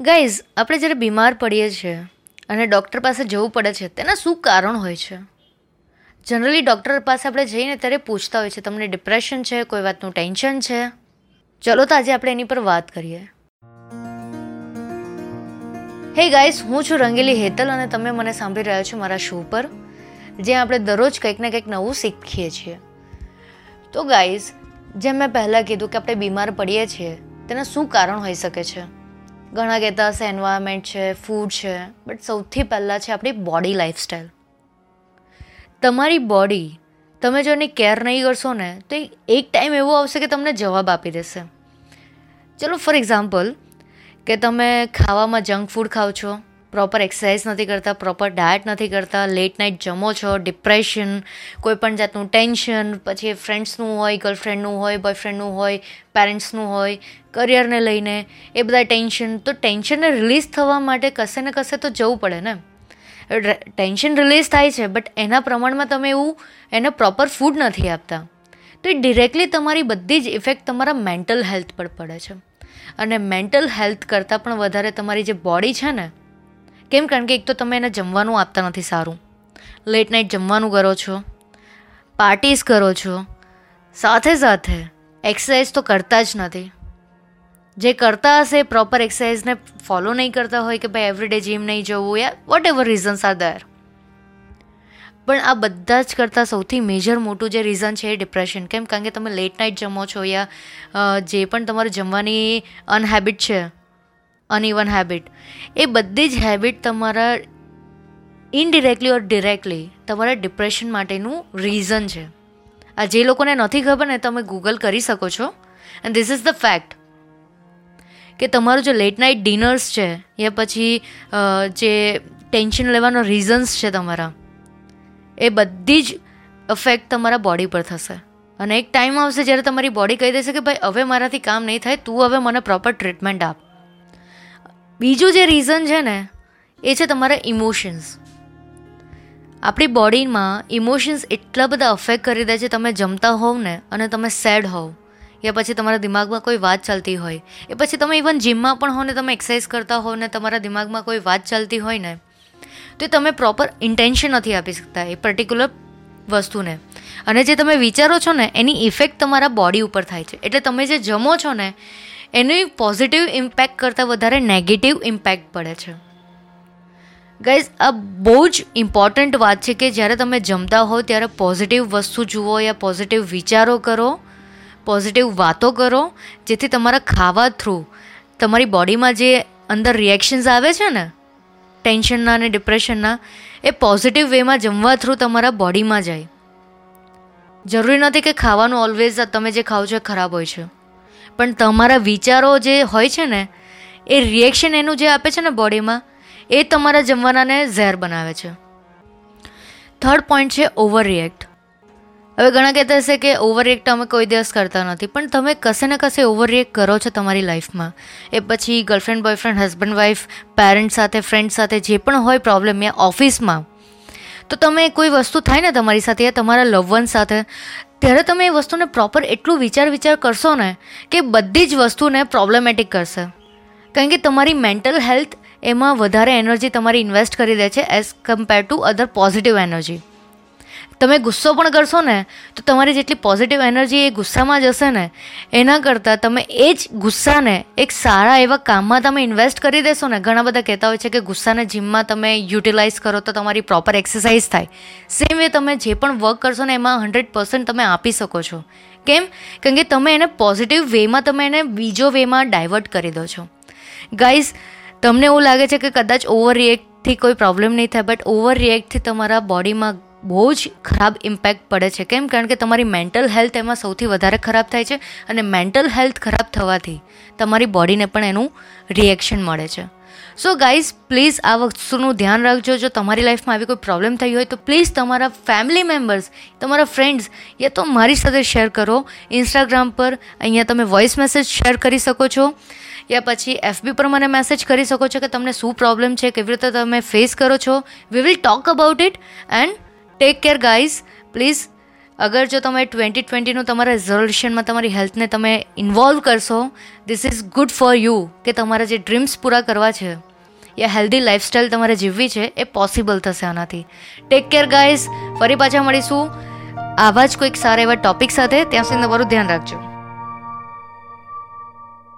Guys આપણે જ્યારે બીમાર પડીએ છીએ અને ડૉક્ટર પાસે જવું પડે છે, તેના શું કારણ હોય છે? જનરલી ડૉક્ટર પાસે આપણે જઈને ત્યારે પૂછતા હોય છે, તમને ડિપ્રેશન છે, કોઈ વાતનું ટેન્શન છે? ચલો તો આજે આપણે એની પર વાત કરીએ. હે ગાઈસ હું છું રંગીલી હેતલ અને તમે મને સાંભળી રહ્યા છો મારા શો પર, જ્યાં આપણે દરરોજ કંઈક ને કંઈક નવું શીખીએ છીએ. તો ગાઈઝ જેમ મેં પહેલાં કીધું કે આપણે બીમાર પડીએ છીએ, તેના શું કારણ હોઈ શકે છે? ઘણા કહેતા હશે એન્વાયરમેન્ટ છે ફૂડ છે બટ સૌથી પહેલાં છે આપણી બોડી લાઈફસ્ટાઈલ તમારી બોડી તમે જો એની કેર નહીં કરશો ને, તો એક ટાઈમ એવો આવશે કે તમને જવાબ આપી દેશે. ચલો ફોર એક્ઝામ્પલ કે તમે ખાવામાં જંક ફૂડ ખાઓ છો પ્રોપર એક્સરસાઇઝ નથી કરતા પ્રોપર ડાયટ નથી કરતા લેટ નાઇટ જમો છો ડિપ્રેશન કોઈ પણ જાતનું ટેન્શન પછી ફ્રેન્ડ્સનું હોય ગર્લફ્રેન્ડનું હોય બોયફ્રેન્ડનું હોય પેરેન્ટ્સનું હોય કરિયરને લઈને, એ બધા ટેન્શન તો ટેન્શનને રિલીઝ થવા માટે કશે ને કશે તો જવું પડે ને. ટેન્શન રિલીઝ થાય છે બટ એના પ્રમાણમાં તમે એવું, એને પ્રોપર ફૂડ નથી આપતા. તો એ ડિરેક્ટલી તમારી બધી જ ઇફેક્ટ તમારા મેન્ટલ હેલ્થ પર પડે છે. અને મેન્ટલ હેલ્થ કરતાં પણ વધારે તમારી જે બોડી છે ને કેમ? કારણ કે એક તો તમે એને જમવાનું આપતા નથી સારું. લેટ નાઇટ જમવાનું કરો છો પાર્ટીઝ કરો છો, સાથે સાથે એક્સરસાઇઝ તો કરતા જ નથી. જે કરતા હશે પ્રોપર એક્સરસાઇઝને ફોલો નહીં કરતા હોય કે ભાઈ એવરીડે જીમ નહીં જવું યા whatever reasons are there પણ આ બધા જ કરતાં સૌથી મેજર મોટું જે રીઝન છે એ ડિપ્રેશન કેમ? કારણ કે તમે લેટ નાઇટ જમો છો યા જે પણ તમારે જમવાની અનહેબિટ છે અનઇવન હેબિટ એ બધી જ હેબિટ તમારા ઇનડિરેક્ટલી ઓર ડિરેક્ટલી તમારા ડિપ્રેશન માટેનું રીઝન છે. આ જે લોકોને નથી ખબર ને, તમે ગૂગલ કરી શકો છો. And this is the fact કે તમારું જે લેટ નાઇટ ડિનર્સ છે, યા પછી જે ટેન્શન લેવાનો રીઝન્સ છે તમારા, એ બધી જ અફેક્ટ તમારા બોડી પર થશે. અને એક ટાઈમ આવશે જ્યારે તમારી બોડી કહી દેશે કે, ભાઈ, હવે મારાથી કામ નહીં થાય, તું હવે મને પ્રોપર ટ્રીટમેન્ટ આપ. બીજું જે રીઝન છે ને, એ છે તમારા ઇમોશન્સ આપણી બોડીમાં ઇમોશન્સ એટલા બધા અફેક્ટ કરી દે છે, તમે જમતા હોવ ને અને તમે સેડ હોવ, યા પછી તમારા દિમાગમાં કોઈ વાત ચાલતી હોય એ પછી તમે ઇવન જીમમાં પણ હો ને, તમે એક્સરસાઇઝ કરતા હો ને, તમારા દિમાગમાં કોઈ વાત ચાલતી હોય ને, તો તમે પ્રોપર ઇન્ટેન્શન નથી આપી શકતા એ પર્ટિક્યુલર વસ્તુને. અને જે તમે વિચારો છો ને, એની ઇફેક્ટ તમારા બોડી ઉપર થાય છે. એટલે તમે જે જમો છો ને એનું પોઝિટિવ ઇમ્પેક્ટ કરતાં વધારે નેગેટિવ ઇમ્પેક્ટ પડે છે. ગાઈઝ આ બહુ જ ઇમ્પોર્ટન્ટ વાત છે કે જ્યારે તમે જમતા હો ત્યારે પોઝિટિવ વસ્તુ જુઓ યા પોઝિટિવ વિચારો કરો પોઝિટિવ વાતો કરો, જેથી તમારા ખાવા થ્રુ તમારી બોડીમાં જે અંદર રિએક્શન્સ આવે છે ને ટેન્શનના અને ડિપ્રેશનના એ પોઝિટિવ વેમાં જમવા થ્રુ તમારા બોડીમાં જાય. જરૂરી નથી કે ખાવાનું ઓલવેઝ તમે જે ખાઓ છો એ ખરાબ હોય છે. પણ તમારા વિચારો જે હોય છે ને, એ રિએક્શન એનું જે આપે છે ને બોડીમાં એ તમારા જમવાનાને ઝેર બનાવે છે. થર્ડ પોઈન્ટ છે ઓવર રિએક્ટ હવે ઘણા કહેતા હશે કે ઓવર રિએક્ટ અમે કોઈ દિવસ કરતા નથી, પણ તમે કશે ને કશે ઓવર રિએક્ટ કરો છો તમારી લાઈફમાં એ પછી girlfriend boyfriend husband wife parent સાથે ફ્રેન્ડ સાથે જે પણ હોય પ્રોબ્લેમ યા ઓફિસમાં તો તમે કોઈ વસ્તુ થાય ને તમારી સાથે, યા તમારા લવન સાથે ત્યારે તમે એ વસ્તુને પ્રોપર એટલું વિચાર વિચાર કરશો ને કે બધી જ વસ્તુને પ્રોબ્લેમેટિક કરશે. કારણ કે તમારી મેન્ટલ હેલ્થ એમાં વધારે એનર્જી તમારી ઇન્વેસ્ટ કરી દે છે as compare to other positive energy તમે ગુસ્સો પણ કરશો ને, તો તમારી જેટલી પોઝિટિવ એનર્જી એ ગુસ્સામાં જશે ને, એના કરતાં તમે એ જ ગુસ્સાને એક સારા એવા કામમાં તમે ઇન્વેસ્ટ કરી દેશો ને. ઘણા બધા કહેતા હોય છે કે ગુસ્સાને જીમમાં તમે યુટિલાઇઝ કરો તો તમારી પ્રોપર એક્સરસાઇઝ થાય. સેમ વે તમે જે પણ વર્ક કરશો ને એમાં હંડ્રેડ પર્સન્ટ તમે આપી શકો છો. કેમ? કારણ કે તમે એને પોઝિટિવ વેમાં તમે એને બીજો વેમાં ડાયવર્ટ કરી દો છો. ગાઈઝ તમને એવું લાગે છે કે કદાચ ઓવર રિએક્ટથી કોઈ પ્રોબ્લેમ નહીં થાય બટ ઓવર રિએક્ટથી તમારા બોડીમાં બહુ જ ખરાબ ઇમ્પેક્ટ પડે છે. કેમ? કારણ કે તમારી મેન્ટલ હેલ્થ એમાં સૌથી વધારે ખરાબ થાય છે અને મેન્ટલ હેલ્થ ખરાબ થવાથી તમારી બોડીને પણ એનું રિએક્શન મળે છે. સો ગાઈઝ પ્લીઝ આ વસ્તુનું ધ્યાન રાખજો. જો તમારી લાઈફમાં આવી કોઈ પ્રોબ્લેમ થઈ હોય તો પ્લીઝ તમારા ફેમિલી મેમ્બર્સ તમારા ફ્રેન્ડ્સ યા તો મારી સાથે શેર કરો. ઇન્સ્ટાગ્રામ પર અહીંયા તમે વોઇસ મેસેજ શેર કરી શકો છો. યા પછી એફબી પર મને મેસેજ કરી શકો છો કે તમને શું પ્રોબ્લેમ છે, કેવી રીતે તમે ફેસ કરો છો. We will talk about it and take care guys please અગર જો તમે ટ્વેન્ટી ટ્વેન્ટીનું તમારા રિઝોલ્યુશનમાં તમારી હેલ્થને તમે ઇન્વોલ્વ કરશો this is good for you કે તમારા જે ડ્રીમ્સ પૂરા કરવા છે યા હેલ્ધી લાઈફસ્ટાઈલ તમારે જીવવી છે, એ પોસિબલ થશે આનાથી. ટેક કેર ગાઈઝ ફરી પાછા મળીશું. આવા જ કોઈક સારા એવા ટોપિક સાથે. ત્યાં સુધી તમારું ધ્યાન રાખજો.